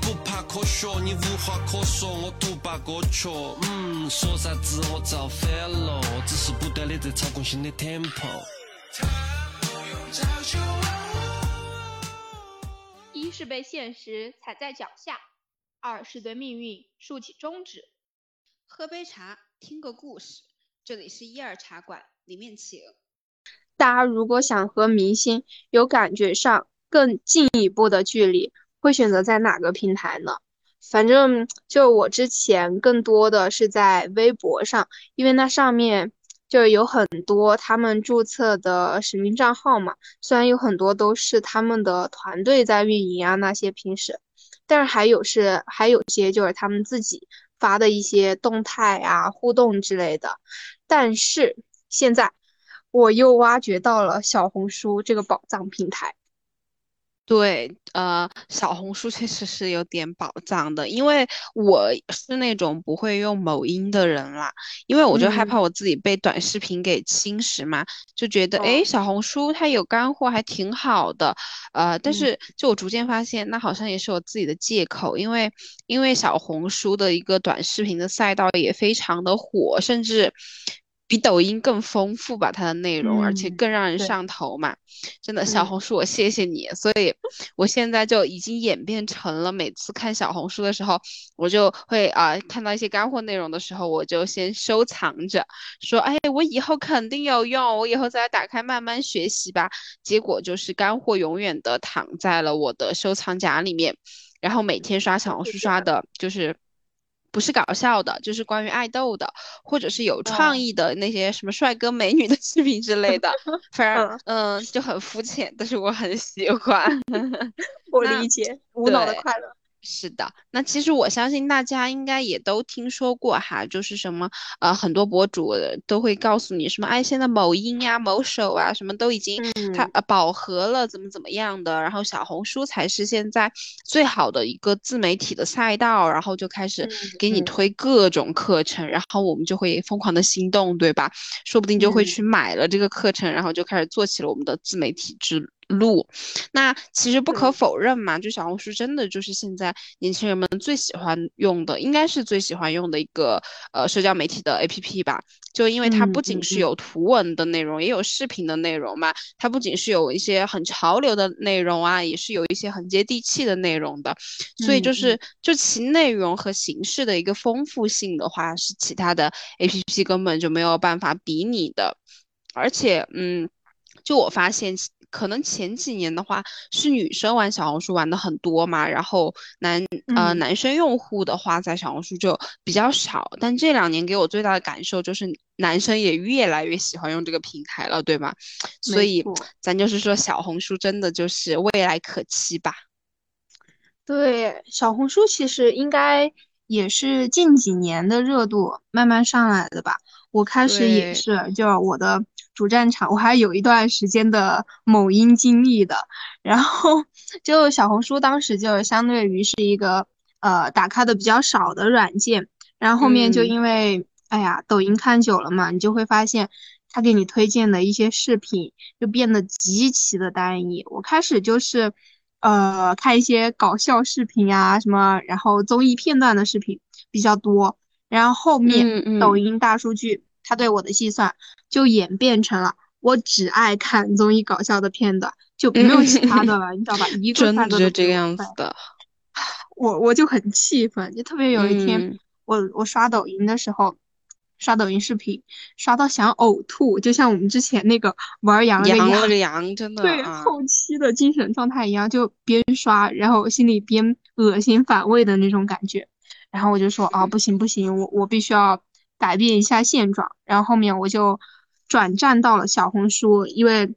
不怕科学，你无话可说，我独霸歌曲。嗯，说啥子我造反了，只是不断的在操控新的 tempo。一是被现实踩在脚下，二是对命运竖起中指。喝杯茶，听个故事。这里是一二茶馆，里面请。大家如果想和明星有感觉上更进一步的距离，会选择在哪个平台呢？反正就我之前更多的是在微博上，因为那上面就有很多他们注册的实名账号嘛。虽然有很多都是他们的团队在运营啊，那些平时，但是还有是还有些就是他们自己发的一些动态啊、互动之类的。但是现在。我又挖掘到了小红书这个宝藏平台。对，呃，小红书确实是有点宝藏的，因为我是那种不会用某音的人啦，因为我就害怕我自己被短视频给侵蚀嘛，就觉得诶，小红书它有干货还挺好的，呃，但是就我逐渐发现，那好像也是我自己的借口，因为因为小红书的一个短视频的赛道也非常的火，甚至。比抖音更丰富吧，它的内容，而且更让人上头嘛。真的，小红书我谢谢你。所以，我现在就已经演变成了，每次看小红书的时候，我就会啊看到一些干货内容的时候，我就先收藏着，说哎，我以后肯定有用，我以后再打开慢慢学习吧。结果就是干货永远的躺在了我的收藏夹里面，然后每天刷小红书刷的就是。不是搞笑的，就是关于爱豆的，或者是有创意的那些什么帅哥美女的视频之类的，反正嗯就很肤浅，但是我很喜欢。我理解，无脑的快乐。是的，那其实我相信大家应该也都听说过哈，就是什么呃，很多博主都会告诉你什么，哎，现在某音呀、某手啊，什么都已经它呃饱和了，怎么怎么样的，然后小红书才是现在最好的一个自媒体的赛道，然后就开始给你推各种课程，然后我们就会疯狂的心动，对吧？说不定就会去买了这个课程，然后就开始做起了我们的自媒体之。路，那其实不可否认嘛，就小红书真的就是现在年轻人们最喜欢用的，应该是最喜欢用的一个呃社交媒体的 APP 吧。就因为它不仅是有图文的内容，也有视频的内容嘛。它不仅是有一些很潮流的内容啊，也是有一些很接地气的内容的。所以就是就其内容和形式的一个丰富性的话，是其他的 APP 根本就没有办法比拟的。而且，嗯，就我发现。可能前几年的话是女生玩小红书玩的很多嘛，然后男呃男生用户的话在小红书就比较少。但这两年给我最大的感受就是男生也越来越喜欢用这个平台了，对吧？所以咱就是说小红书真的就是未来可期吧。对，小红书其实应该也是近几年的热度慢慢上来的吧。我开始也是，就我的。主战场，我还有一段时间的某音经历的，然后就小红书当时就相对于是一个呃打开的比较少的软件，然后后面就因为哎呀抖音看久了嘛，你就会发现他给你推荐的一些视频就变得极其的单一。我开始就是呃看一些搞笑视频啊什么，然后综艺片段的视频比较多，然后后面抖音大数据。他对我的计算就演变成了我只爱看综艺搞笑的片段，就没有其他的了，你知道吧？一个真的这个样子的，我我就很气愤，就特别有一天，我我刷抖音的时候，刷抖音视频刷到想呕吐，就像我们之前那个玩羊羊那个 羊，真的对后期的精神状态一样，就边刷然后心里边恶心反胃的那种感觉，然后我就说啊不行不行，我我必须要。改变一下现状，然后后面我就转战到了小红书，因为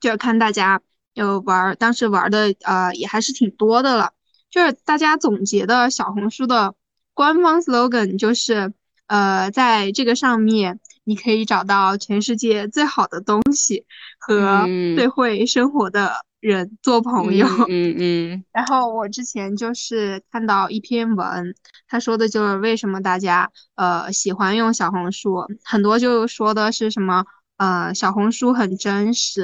就是看大家有玩，当时玩的呃也还是挺多的了。就是大家总结的小红书的官方 slogan 就是呃在这个上面你可以找到全世界最好的东西和最会生活的。人做朋友，嗯嗯，然后我之前就是看到一篇文，他说的就是为什么大家呃喜欢用小红书，很多就说的是什么呃小红书很真实，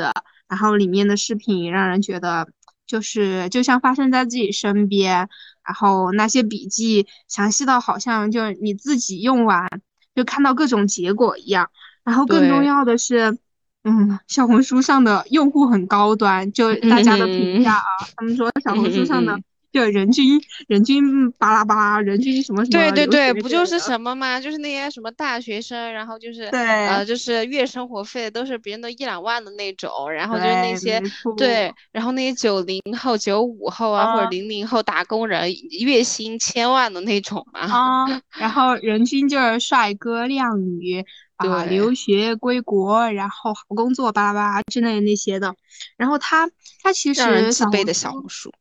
然后里面的视频让人觉得就是就像发生在自己身边，然后那些笔记详细到好像就是你自己用完就看到各种结果一样。然后更重要的是，嗯，小红书上的用户很高端，就大家的评价啊，他们说小红书上的。就人均人均巴拉巴拉，人均什么什么？对对对，不就是什么吗？就是那些什么大学生，然后就是呃，就是月生活费都是别人都一两万的那种，然后就是那些对，然后那些九零后、九五后啊，或者零零后打工人，月薪千万的那种嘛。啊，然后人均就是帅哥靓女啊，留学归国，然后好工作巴拉巴拉之类的那些的。然后他他其实自卑的小红书。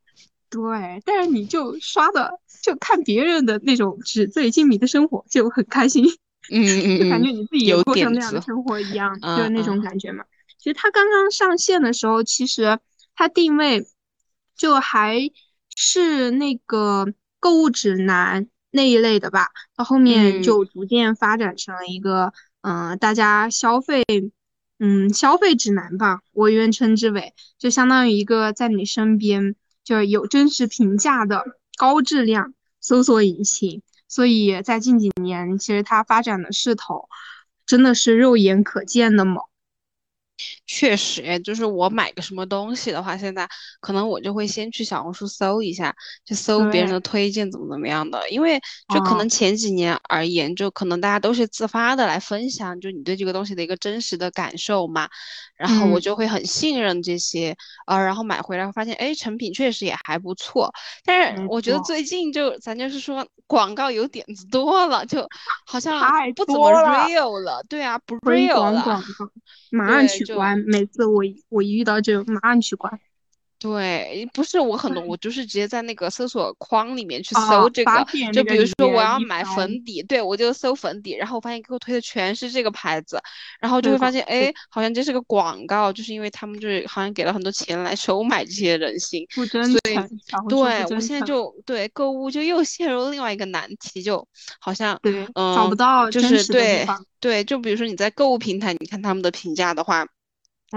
对，但是你就刷的，就看别人的那种纸醉金迷的生活，就很开心，嗯嗯 就感觉你自己也过上那样的生活一样，就是那种感觉嘛。其实他刚刚上线的时候，其实他定位就还是那个购物指南那一类的吧，到后面就逐渐发展成了一个，嗯，大家消费，嗯，消费指南吧，我愿称之为，就相当于一个在你身边。就是有真实评价的高质量搜索引擎，所以在近几年，其实它发展的势头真的是肉眼可见的猛。确实，就是我买个什么东西的话，现在可能我就会先去小红书搜一下，去搜别人的推荐怎么怎么样的。因为就可能前几年而言，就可能大家都是自发的来分享，就你对这个东西的一个真实的感受嘛。然后我就会很信任这些，呃，然后买回来发现，哎，成品确实也还不错。但是我觉得最近就咱就是说广告有点子多了，就好像不怎么 real 了。对啊，不 real 了。马上取关，每次我我一遇到这个，马上取关。对，不是我很多，我就是直接在那个搜索框里面去搜这个，就比如说我要买粉底，对我就搜粉底，然后我发现给我推的全是这个牌子，然后就会发现，哎，好像这是个广告，就是因为他们就是好像给了很多钱来收买这些人心，所以对我现在就对购物就又陷入另外一个难题，就好像对嗯找不到就是对对，就比如说你在购物平台，你看他们的评价的话。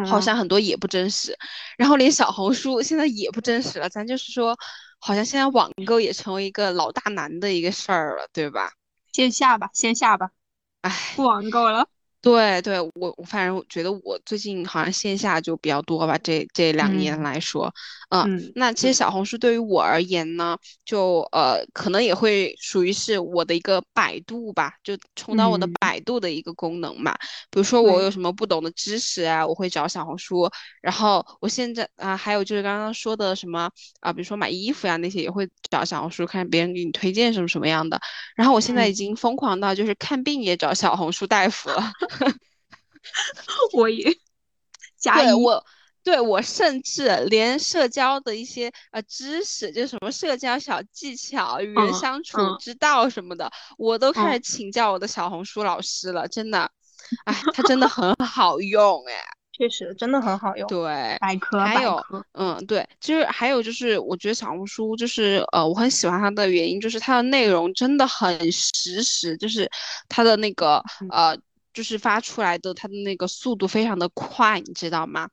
好像很多也不真实，然后连小红书现在也不真实了。咱就是说，好像现在网购也成为一个老大难的一个事儿了，对吧？线下吧，线下吧，唉，不网购了。对对，我我反正觉得我最近好像线下就比较多吧，这这两年来说，嗯，那其实小红书对于我而言呢，就呃可能也会属于是我的一个百度吧，就充当我的百度的一个功能嘛。比如说我有什么不懂的知识啊，我会找小红书。然后我现在啊，还有就是刚刚说的什么啊，比如说买衣服呀那些，也会找小红书看别人给你推荐什么什么样的。然后我现在已经疯狂到就是看病也找小红书大夫了。我也 加一，我对我甚至连社交的一些呃知识，就什么社交小技巧、与人相处之道什么的，我都开始请教我的小红书老师了。真的，哎，它真的很好用哎，确实真的很好用。对，百科还有嗯，对，就是还有就是，我觉得小红书就是呃，我很喜欢它的原因就是它的内容真的很实时，就是它的那个呃。就是发出来的，它的那个速度非常的快，你知道吗？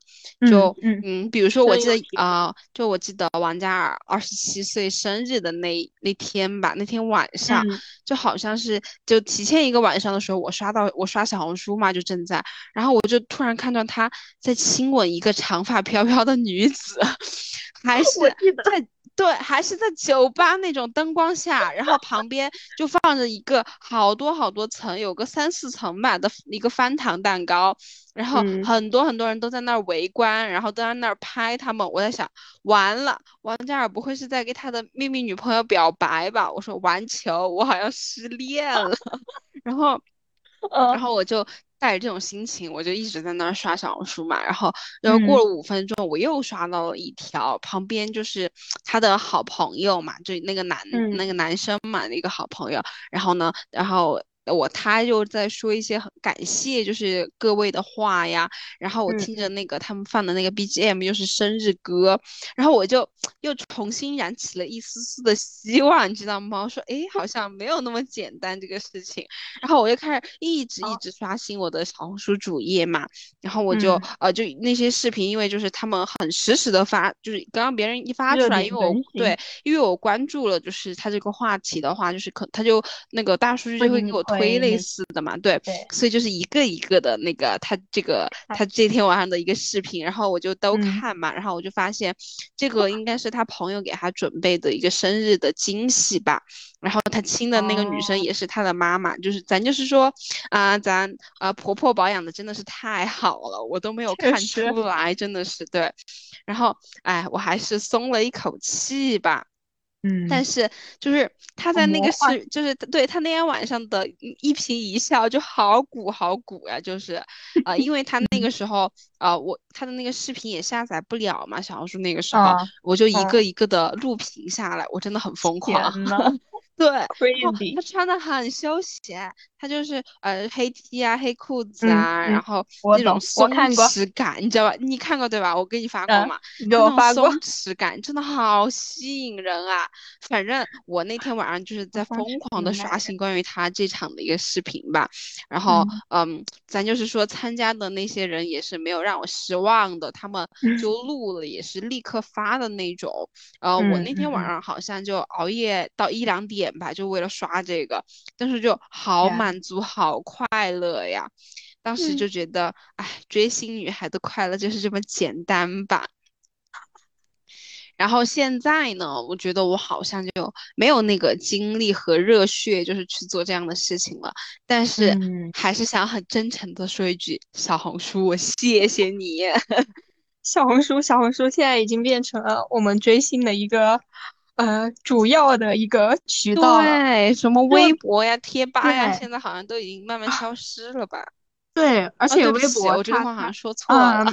就嗯嗯，比如说我记得啊，就我记得王嘉尔二十七岁生日的那那天吧，那天晚上就好像是就提前一个晚上的时候，我刷到我刷小红书嘛，就正在，然后我就突然看到他在亲吻一个长发飘飘的女子，还是在。对，还是在酒吧那种灯光下，然后旁边就放着一个好多好多层，有个三四层吧的一个翻糖蛋糕，然后很多很多人都在那儿围观，然后都在那儿拍他们。我在想，完了，王嘉尔不会是在给他的秘密女朋友表白吧？我说完球，我好像失恋了。然后，然后我就。带着这种心情，我就一直在那儿刷小红书嘛，然后，然后过了五分钟，我又刷到了一条，旁边就是他的好朋友嘛，就那个男那个男生嘛，一个好朋友，然后呢，然后我他又在说一些很感谢，就是各位的话呀。然后我听着那个他们放的那个 BGM 又是生日歌，然后我就又重新燃起了一丝丝的希望，你知道吗？我说，哎，好像没有那么简单这个事情。然后我就开始一直一直刷新我的小红书主页嘛，然后我就呃就那些视频，因为就是他们很实时的发，就是刚刚别人一发出来，因为我对，因为我关注了，就是他这个话题的话，就是可他就那个大数据就会给我推类似的嘛，对，所以就是一个一个的那个他这个他这天晚上的一个视频，然后我就都看嘛，然后我就发现这个应该是他朋友给他准备的一个生日的惊喜吧。然后他亲的那个女生也是他的妈妈，就是咱就是说啊，咱呃婆婆保养的真的是太好了，我都没有看出来，真的是对。然后哎，我还是松了一口气吧。嗯，但是就是他在那个是，就是对他那天晚上的一颦一笑就好鼓好鼓呀，就是啊，因为他那个时候啊，我他的那个视频也下载不了嘛，小红书那个时候，我就一个一个的录屏下来，我真的很疯狂。对，他穿的很休闲，他就是呃黑 T 啊，黑裤子啊，然后那种松弛感，你知道吧？你看过对吧？我给你发过嘛，给我发过。松弛感真的好吸引人啊！反正我那天晚上就是在疯狂的刷新关于他这场的一个视频吧，然后嗯，咱就是说参加的那些人也是没有让我失望的，他们就录了也是立刻发的那种。呃，我那天晚上好像就熬夜到一两点。吧，就为了刷这个，但是就好满足，好快乐呀！当时就觉得，哎，追星女孩的快乐就是这么简单吧。然后现在呢，我觉得我好像就没有那个精力和热血，就是去做这样的事情了。但是还是想很真诚的说一句，小红书，我谢谢你。小红书，小红书现在已经变成了我们追星的一个。呃，主要的一个渠道，对，什么微博呀、贴吧呀，现在好像都已经慢慢消失了吧？对，而且微博，我这句话好像说错了，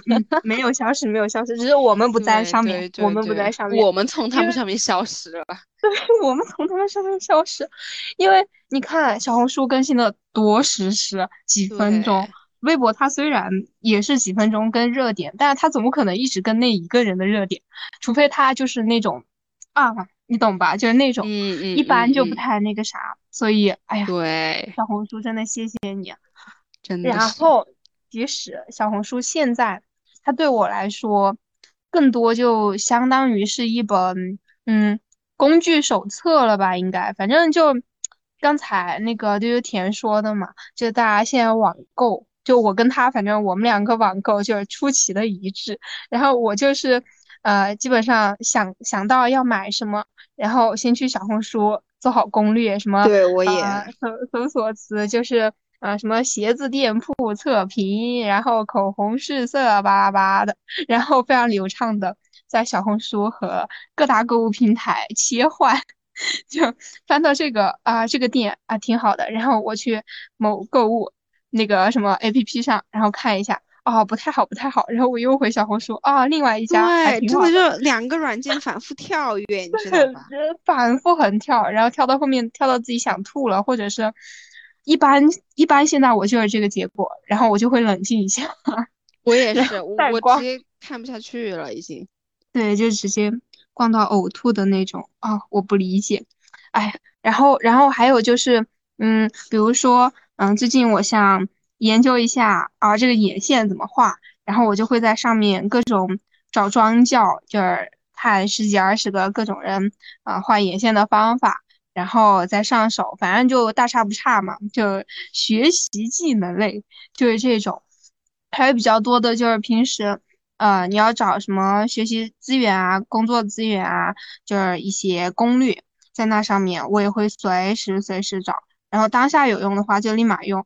没有消失，没有消失，只是我们不在上面，我们不在上面，我们从他们上面消失了。对，我们从他们上面消失，因为你看小红书更新的多实时，几分钟；微博它虽然也是几分钟跟热点，但是它总不可能一直跟那一个人的热点，除非他就是那种啊。你懂吧？就是那种，嗯嗯，一般就不太那个啥，所以，哎呀，对，小红书真的谢谢你，真的。然后，即使小红书现在，它对我来说，更多就相当于是一本，嗯，工具手册了吧？应该，反正就刚才那个丢丢甜说的嘛，就大家现在网购，就我跟他，反正我们两个网购就是出奇的一致，然后我就是。呃，基本上想想到要买什么，然后先去小红书做好攻略，什么对我也搜搜索词就是呃什么鞋子店铺测评，然后口红试色巴拉巴拉的，然后非常流畅的在小红书和各大购物平台切换，就翻到这个啊这个店啊挺好的，然后我去某购物那个什么 APP 上，然后看一下。哦，不太好，不太好。然后我又回小红书啊，另外一家对，真的就两个软件反复跳跃，你知道吗？反复横跳，然后跳到后面跳到自己想吐了，或者是一般一般。现在我就是这个结果，然后我就会冷静一下。我也是，我直接看不下去了，已经。对，就直接逛到呕吐的那种啊！我不理解。哎，然后然后还有就是，嗯，比如说，嗯，最近我想。研究一下啊，这个眼线怎么画？然后我就会在上面各种找妆教，就是看十几二十个各种人啊画眼线的方法，然后再上手，反正就大差不差嘛，就学习技能类，就是这种。还有比较多的就是平时，呃，你要找什么学习资源啊、工作资源啊，就是一些攻略，在那上面我也会随时随时找，然后当下有用的话就立马用。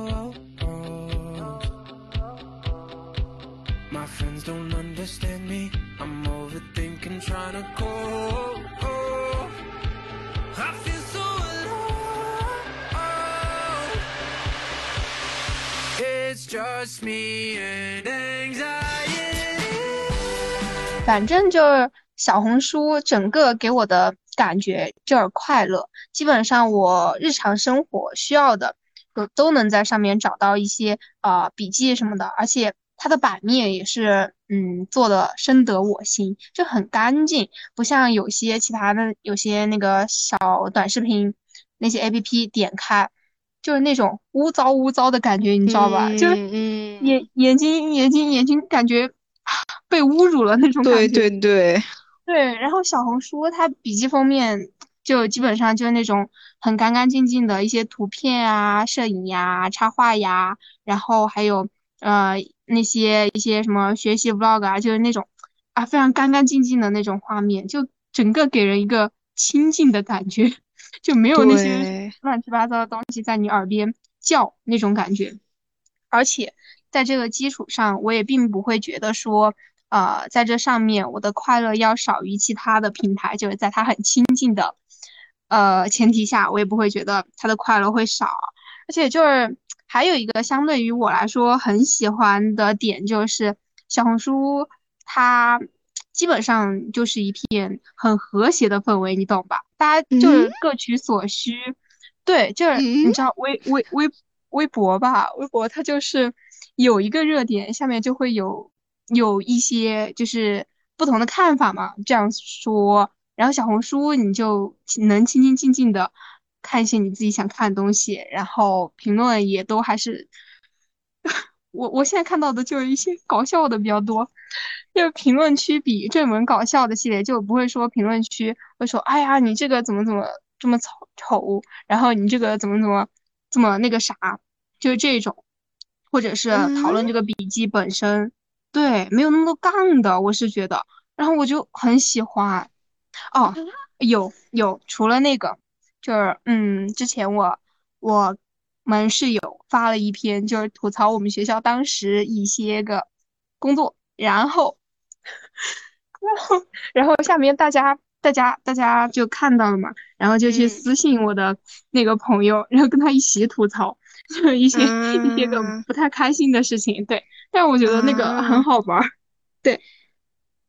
don't understand me. I'm overthinking, trying to go. I feel so alone. It's just me and anxiety. 反正就是小红书整个给我的感觉就是快乐，基本上我日常生活需要的都都能在上面找到一些呃笔记什么的，而且它的版面也是嗯做的深得我心，就很干净，不像有些其他的有些那个小短视频那些 APP 点开就是那种污糟污糟的感觉，你知道吧？就是嗯，眼眼睛眼睛眼睛感觉 被侮辱了那种感觉。对对对，对，然后小红书它笔记封面就基本上就是那种很干干净净的一些图片啊、摄影呀、插画呀，然后还有呃那些一些什么学习 vlog 啊，就是那种啊非常干干净净的那种画面，就整个给人一个清静的感觉，就没有那些乱七八糟的东西在你耳边叫那种感觉。而且在这个基础上，我也并不会觉得说，呃，在这上面我的快乐要少于其他的平台，就是在它很亲近的，呃前提下，我也不会觉得它的快乐会少。而且就是还有一个相对于我来说很喜欢的点，就是小红书它基本上就是一片很和谐的氛围，你懂吧？大家就是各取所需。对，就是你嗯知道微微微微博吧，微博它就是有一个热点，下面就会有有一些就是不同的看法嘛，这样说。然后小红书你就能清清静静的看一些你自己想看的东西，然后评论也都还是 我我现在看到的就是一些搞笑的比较多，就是评论区比正文搞笑的系列，就不会说评论区会说，哎呀，你这个怎么怎么这么丑丑，然后你这个怎么怎么这么那个啥，就是这种，或者是讨论这个笔记本身，对，没有那么多杠的，我是觉得，然后我就很喜欢。哦，有有，除了那个，就是嗯，之前我我们室友发了一篇，就是吐槽我们学校当时一些个工作，然后然后然后下面大家大家大家就看到了嘛，然后就去嗯。私信我的那个朋友，然后跟他一起吐槽，就是一些一些个啊不太开心的事情，对，但我觉得那个啊很好玩儿，对，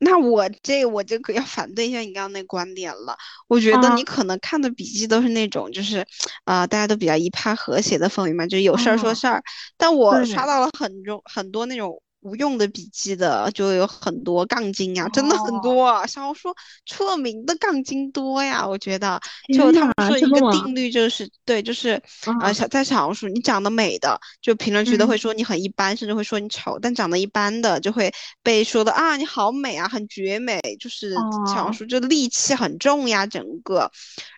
那我这我就可要反对一下你刚刚那观点了。我觉得嗯你可能看的笔记都是那种，就是，呃，大家都比较一派和谐的氛围嘛，就是有事儿说哦事儿。但我刷到了很多很多那种无用的笔记的，就有很多杠精呀，真的很哦多啊。小红书出了名的杠精多呀，我觉得。就他们呐说一个定律，就是对，就是呃，嗯小在小红书你长得美的，就评论区都会嗯说你很一般，甚至会说你丑；但长得一般的就会被说的啊你好美啊，很绝美，就是小红哦书就戾气很重呀，整个。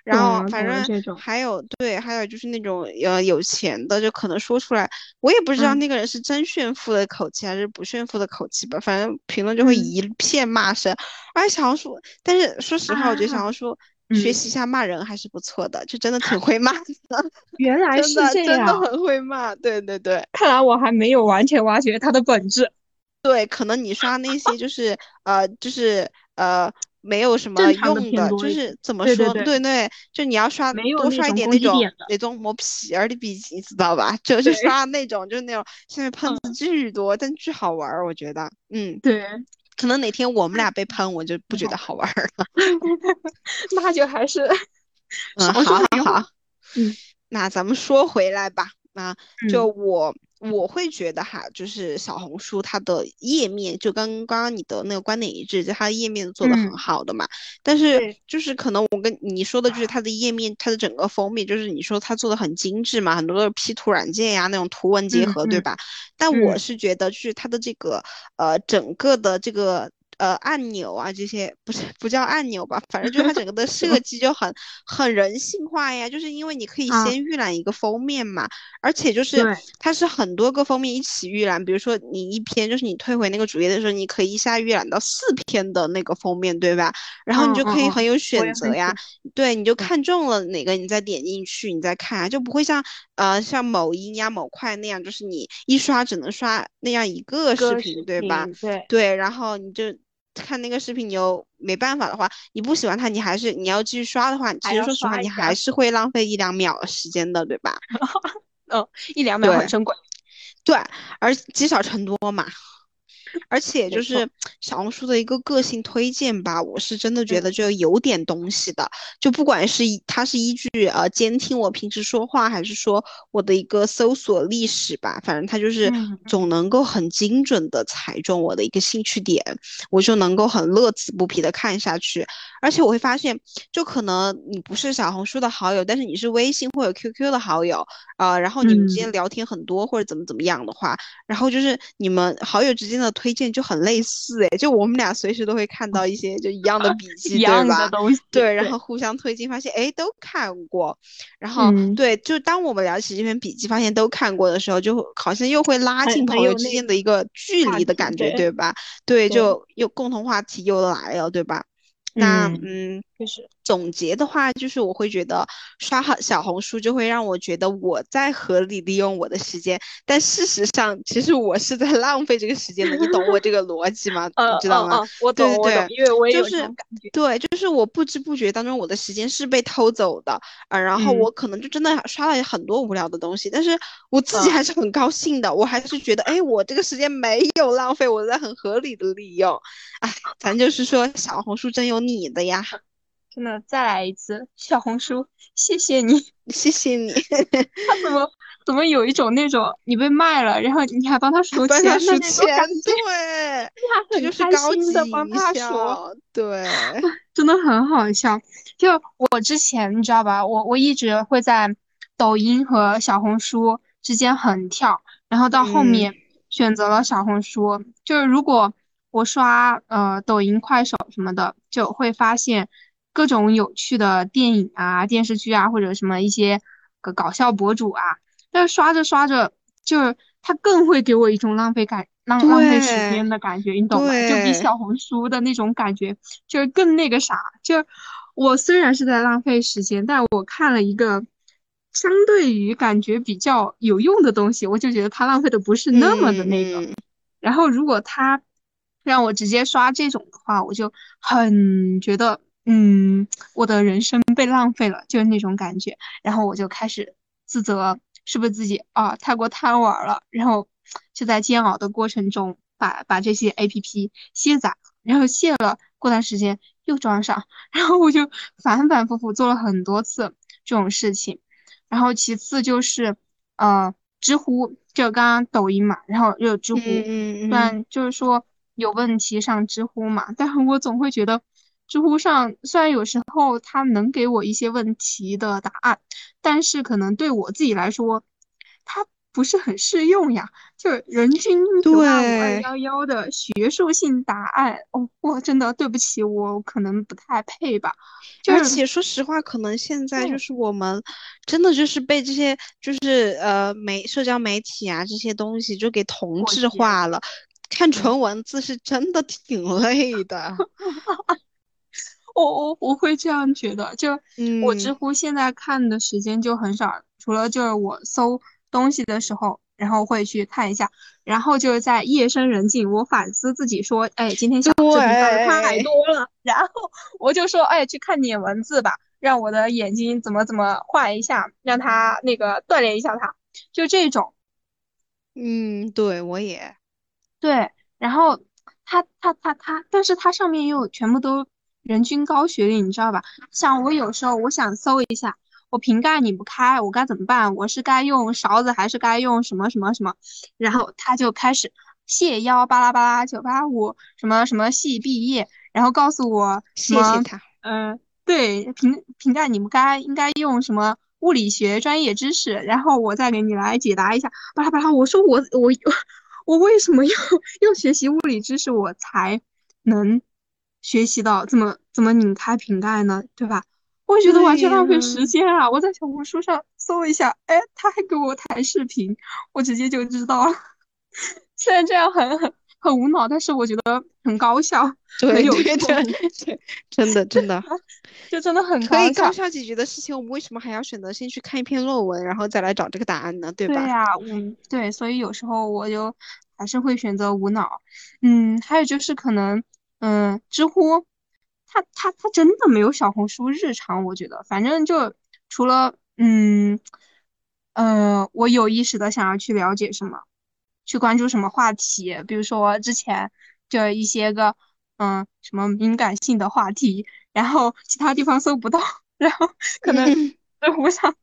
然后了反正还有对，还有就是那种呃有钱的，就可能说出来，我也不知道嗯那个人是真炫富的口气还是不炫富的口气吧，反正评论就会嗯一片骂声。而且小红书，但是说实话，我觉得小啊红书学嗯习一下骂人还是不错的，就真的挺会骂的，原来是这样，真的很会骂。对对对看来我还没有完全挖掘它的本质。对，可能你刷那些就是呃就是呃。没有什么用的，就是怎么说？对对就你要刷多刷一点那种那种磨皮儿的笔记，知道吧？就就刷那种，就是那种现在喷子巨多，但巨好玩儿，我觉得。嗯，对，可能哪天我们俩 被喷，我就不觉得好玩儿了。那就还是嗯，好。好好，嗯那咱们说回来吧，那就嗯我我会觉得哈，就是小红书它的页面，就跟刚刚你的那个观点一致，就它的页面做的很嗯好的嘛。但是就是可能我跟你说的就是它的页面，它的整个封面，就是你说它做的很精致嘛，很多都是 P 图软件呀那种图文结嗯合，对嗯吧？但我嗯是觉得就是它的这个呃整个的这个呃按钮啊这些不是不叫按钮吧，反正就是它整个的 设计就很很人性化呀，就是因为你可以先预览一个封面嘛，而且就是它是很多个封面一起预览，比如说你一篇就是你退回那个主页的时候，你可以一下预览到四篇的那个封面，对吧？然后你就可以很有选择呀，对，你就看中了哪个，你再点进去，你再看，就不会像呃像某音呀、某快那样，就是你一刷只能刷那样一个视频，对吧？对对，然后你就看那个视频，你又没办法的话，你不喜欢它，你还是你要继续刷的话，其实说实话，你还是会浪费一两秒的时间的，对吧？嗯，一两秒很珍贵。对，而积少成多嘛。而且就是小红书的一个个性推荐吧，我是真的觉得就有点东西的。就不管是它是依据呃监听我平时说话，还是说我的一个搜索历史吧，反正它就是总能够很精准的踩中我的一个兴趣点，我就能够很乐此不疲的看下去。而且我会发现，就可能你不是小红书的好友，但是你是微信或者 QQ 的好友啊，然后你们之间聊天很多或者怎么怎么样的话，然后就是你们好友之间的。推荐就很类似哎，就我们俩随时都会看到一些就一样的 笔记，一样的东西？对，然后互相推进，发现哎都看过，然后对，就当我们聊起这篇笔记，发现都看过的时候，就好像又会拉近朋友之间的一个距离的感觉，对吧？对，就又共同话题又来了，对吧？那嗯，就是总结的话，就是我会觉得刷好小红书就会让我觉得我在合理利用我的时间，但事实上其实我是在 浪费这个时间的。你懂我这个逻辑吗？你知道吗？我懂，我懂，因为我也有这种感觉。对，就是我不知不觉当中我的时间是被偷走的啊，然后我可能就真的刷了很多无聊的东西，但是我自己还是很高兴的，我还是觉得哎，我这个时间没有浪费，我在很合理的利用。哎，咱就是说小红书真有。你的呀，真的再来一次小红书，谢谢你，谢谢你。他怎么怎么有一种那种你被卖了，然后你还帮他 数钱的那种感觉？对，他很开心的帮他数，对，真的很好笑。就我之前你知道吧，我我一直会在抖音和小红书之间横跳，然后到后面选择了小红书。就是如果。我刷呃抖音、快手什么的，就会发现各种有趣的电影啊、电视剧啊，或者什么一些个搞笑博主啊。但是刷着刷着，就是它更会给我一种浪费感、浪浪费时间的感觉，你懂吗？就比小红书的那种感觉就是更那个啥。就是我虽然是在浪费时间，但我看了一个相对于感觉比较有用的东西，我就觉得它浪费的不是那么的那个。然后如果它让我直接刷这种的话，我就很觉得，嗯，我的人生被浪费了，就是那种感觉。然后我就开始自责，是不是自己啊太过贪玩了？然后就在煎熬的过程中，把把这些 A P P 卸载，然后卸了，过段时间又装上，然后我就反反复复做了很多次这种事情。然后其次就是，呃，知乎，就刚刚抖音嘛，然后又有知乎，虽然就是说。有问题上知乎嘛？但是我总会觉得，知乎上虽然有时候它能给我一些问题的答案，但是可能对我自己来说，它不是很适用呀。就是人均九八五二幺幺的学术性答案，哦，我真的对不起，我可能不太配吧。而且说实话，可能现在就是我们真的就是被这些就是呃媒社交媒体啊这些东西就给同质化了。看纯文字是真的挺 累的，我我我会这样觉得，就我知乎现在看的时间就很少，除了就是我搜东西的时候，然后会去看一下，然后就是在夜深人静，我反思自己说，哎，今天小视频看太多了，然后我就说，哎，去看点文字吧，让我的眼睛怎么怎么换一下，让它那个锻炼一下它，就这种，嗯，对我也。对，然后它它它它，但是它上面又全部都人均高学历，你知道吧？像我有时候我想搜一下，我瓶盖拧不开，我该怎么办？我是该用勺子还是该用什么什么什么？然后他就开始谢邀巴拉巴拉九八五什么什么系毕业，然后告诉我谢谢他，嗯，对，瓶瓶盖拧不开应该用什么物理学专业知识，然后我再给你来解答一下，巴拉巴拉。我说我我。我为什么要 要学习物理知识？我才能学习到怎么怎么拧开瓶盖呢？对吧？我觉得完全浪费时间啊！我在小红书上搜一下，哎，他还给我弹视频，我直接就知道了。虽然这样很很很无脑，但是我觉得很高效，对有对对，真的真的，就真的很可以高效解决的事情，我们为什么还要选择先去看一篇论文，然后再来找这个答案呢？对吧？对呀，嗯，对，所以有时候我就还是会选择无脑。嗯，还有就是可能，嗯，知乎。它它它真的没有小红书日常，我觉得，反正就除了嗯呃，我有意识的想要去了解什么，去关注什么话题，比如说之前就一些个嗯什么敏感性的话题，然后其他地方搜不到，然后 可能知乎上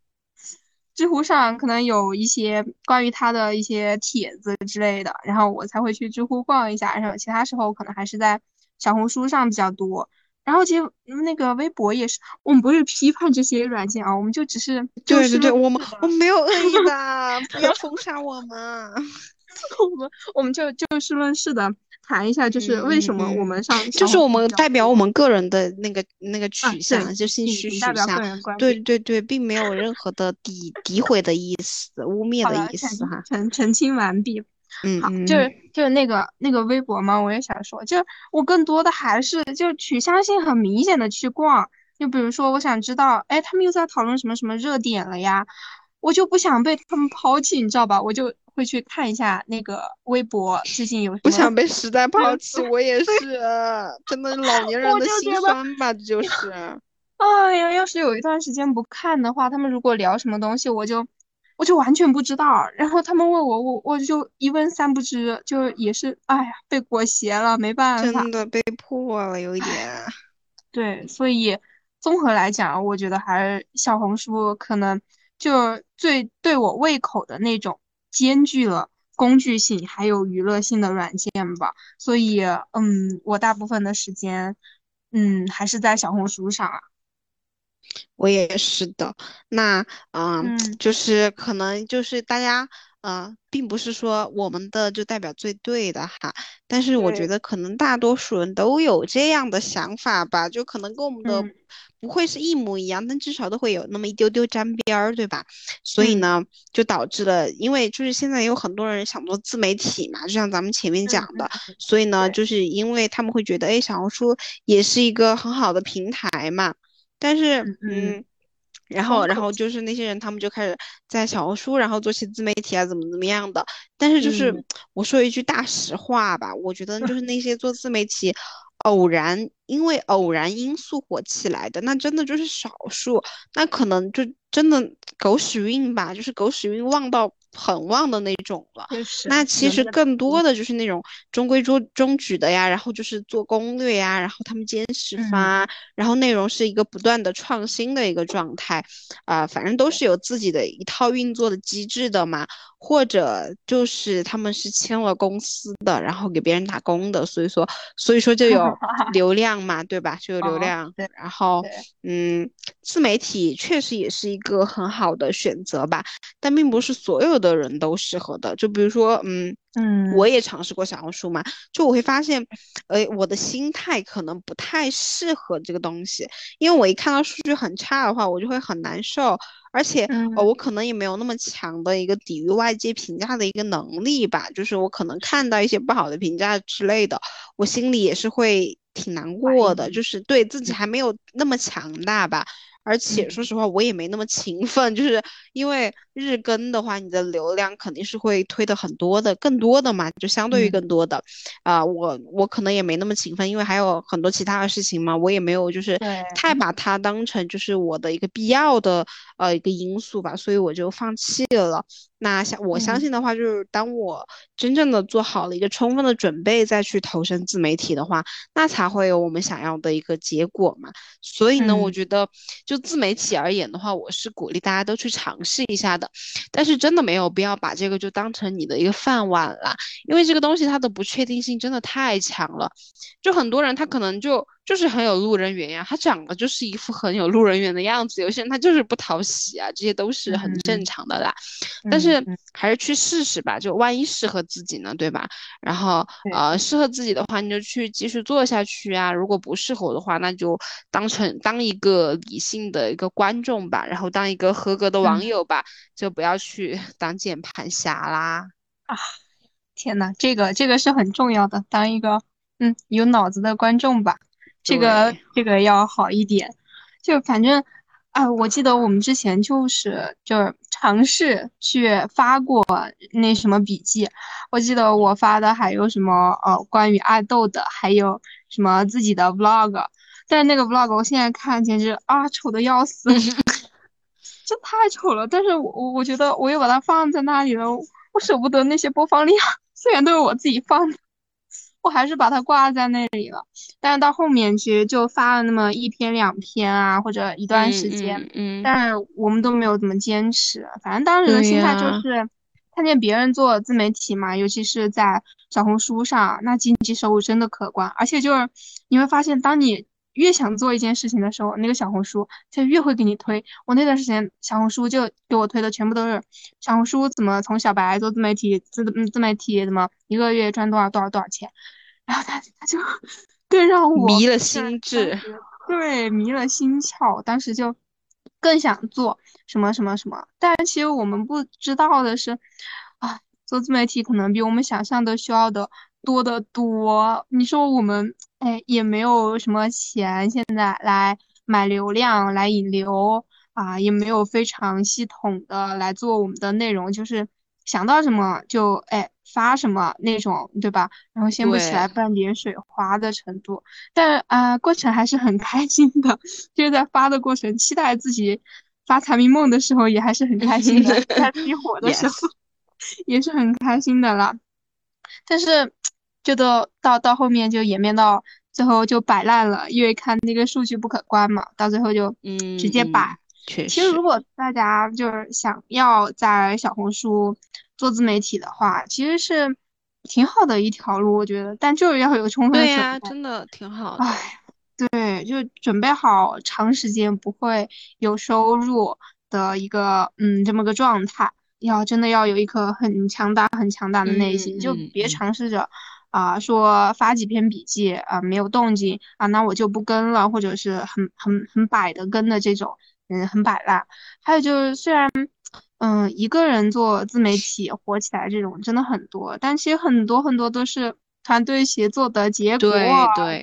知乎上可能有一些关于他的一些帖子之类的，然后我才会去知乎逛一下，然后其他时候可能还是在小红书上比较多。然后其实那个微博也是，我们不是批判这些软件啊，我们就只是对对对，我们我们没有恶意的，不要封杀 我们。我们我们就就事论事的谈一下，就是为什么我们上就是我们代表我们个人的那个那个取向，就兴趣取向，对对对，并没有任何的诋诋毁的意思、污蔑的意思哈。澄澄清完毕。嗯，好，就是就是那个那个微博嘛，我也想说，就我更多的还是就取向性很明显的去逛，就比如说我想知道，哎，他们又在讨论什么什么热点了呀，我就不想被他们抛弃，你知道吧？我就会去看一下那个微博最近有什么。不想被时代抛弃，我也是，真的老年人的心酸吧，这就是。哎呀，要是有一段时间不看的话，他们如果聊什么东西，我就。我就完全不知道，然后他们问我，我我就一问三不知，就也是，哎呀，被裹挟了，没办法，真的被迫了，有一点。对，所以综合来讲，我觉得还是小红书可能就最对我胃口的那种，兼具了工具性还有娱乐性的软件吧。所以，嗯，我大部分的时间，嗯，还是在小红书上啊。我也是的，那嗯，就是可能就是大家，呃，并不是说我们的就代表最对的哈，但是我觉得可能大多数人都有这样的想法吧，就可能跟我们的不会是一模一样，但至少都会有那么一丢丢沾边儿，对吧？所以呢，就导致了，因为就是现在有很多人想做自媒体嘛，就像咱们前面讲的，所以呢，就是因为他们会觉得，哎，小红书也是一个很好的平台嘛。但是，嗯，然后，然后就是那些人，他们就开始在小红书，然后做起自媒体啊，怎么怎么样的。但是，就是我说一句大实话吧，我觉得就是那些做自媒体，偶然因为偶然因素火起来的，那真的就是少数，那可能就真的狗屎运吧，就是狗屎运旺到。很旺的那种了，那其实更多的就是那种中规中中矩的呀，然后就是做攻略呀，然后他们坚持发，然后内容是一个不断的创新的一个状态，啊，反正都是有自己的一套运作的机制的嘛，或者就是他们是签了公司的，然后给别人打工的，所以说所以说就有 流量嘛，对吧？就有流量，然后嗯，自媒体确实也是一个很好的选择吧，但并不是所有。的人都适合的，就比如说，嗯嗯，我也尝试过小红书嘛，就我会发现，呃，我的心态可能不太适合这个东西，因为我一看到数据很差的话，我就会很难受，而且，呃，我可能也没有那么强的一个抵御外界评价的一个能力吧，就是我可能看到一些不好的评价之类的，我心里也是会挺难过的，就是对自己还没有那么强大吧。而且说实话，我也没那么勤奋，就是因为日更的话，你的流量肯定是会推的很多的，更多的嘛，就相对于更多的，啊，我我可能也没那么勤奋，因为还有很多其他的事情嘛，我也没有就是太把它当成就是我的一个必要的呃一个因素吧，所以我就放弃了。那相我相信的话，就是当我真正的做好了一个充分的准备再去投身自媒体的话，那才会有我们想要的一个结果嘛。所以呢，我觉得就自媒体而言的话，我是鼓励大家都去尝试一下但是真的没有必要把这个就当成你的一个饭碗啦，因为这个东西它的不确定性真的太强了。就很多人他可能就就是很有路人缘呀，他长得就是一副很有路人缘的样子。有些人他就是不讨喜啊，这些都是很正常的啦。但是还是去试试吧，就万一适合自己呢，对吧？然后呃，适合自己的话，你就去继续做下去啊。如果不适合的话，那就当成当一个理性的一个观众吧，然后当一个合格的网友吧，就不要去 当键盘侠啦。啊，天呐，这个这个是很重要的，当一个嗯有脑子的观众吧。这个。这个要好一点，就反正，啊，我记得我们之前就是就是尝试去发过那什么笔记，我记得我发的还有什么呃关于爱豆的，还有什么自己的 vlog，但是那个 vlog 我现在看简直啊丑的要死，这太丑了，但是我我觉得我又把它放在那里了，我舍不得那些播放量，虽然都是我自己放的。我还是把它挂在那里了，但是到后面其实就发了那么一篇两篇啊，或者一段时间，嗯，但是我们都没有怎么坚持。反正当时的心态就是看见别人做自媒体嘛，尤其是在小红书上，那经济收入真的可观，而且就是你会发现，当你。越想做一件事情的时候，那个小红书就越会给你推。我那段时间小红书就给我推的全部都是小红书怎么从小白做自媒体，自自媒体怎么一个月赚多少多少多少钱，然后他他就 更让我迷了心智，对，迷了心窍。当时就更想做什么什么什么，但是其实我们不知道的是，啊，做自媒体可能比我们想象的需要的多得多。你说我们。哎，也没有什么钱，现在来买流量来引流啊，也没有非常系统的来做我们的内容，就是想到什么就哎发什么那种，对吧？然后掀不起来半点水花的程度，但啊，过程还是很开心的，就是在发的过程，期待自己发财迷梦的时候也还是很开心的，在自己火的时候也是很开心的啦，但是。就都到到后面就演变到最后就摆烂了，因为看那个数据不可观嘛，到最后就嗯直接摆。确实，其实如果大家就是想要在小红书做自媒体的话，其实是挺好的一条路，我觉得。但就是要有充分的对呀，真的挺好的。哎，对，就准备好长时间不会有收入的一个嗯这么个状态，要真的要有一颗很强大很强大的内心，就别尝试着。啊，说发几篇笔记啊，没有动静啊，那我就不跟了，或者是很很很摆的跟的这种，嗯，很摆烂。还有就是，虽然，嗯，一个人做自媒体火起来这种真的很多，但其实很多很多都是。团队协作的结果，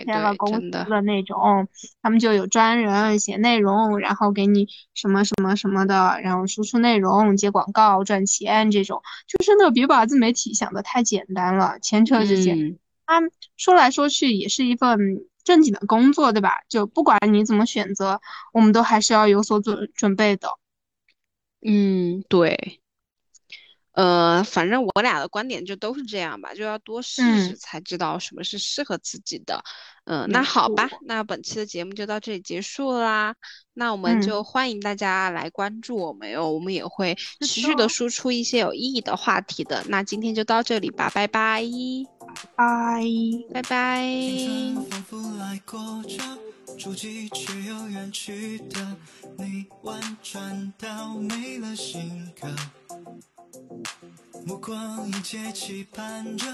签了公司的那种，他们就有专人写内容，然后给你什么什么什么的，然后输出内容、接广告、赚钱这种，就真的别把自媒体想的太简单了，前车之鉴。他说来说去也是一份正经的工作，对吧？就不管你怎么选择，我们都还是要有所准准备的。嗯，对。呃，反正我俩的观点就都是这样吧，就要多试试才知道什么是适合自己的。嗯，那好吧，那本期的节目就到这里结束啦。那我们就欢迎大家来关注我们哟，我们也会持续的输出一些有意义的话题的。那今天就到这里吧，拜拜，拜拜拜。触及却又远去的你，婉转到没了性格。目光一切期盼着，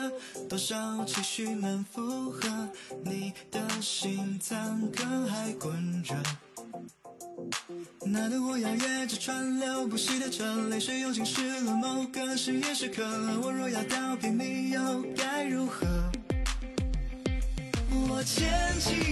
多少期许能符合你的心脏，可还滚着？那段我要越着川流不息的车，泪水又浸湿了某个深夜时刻。我若要告别你，又该如何？我牵起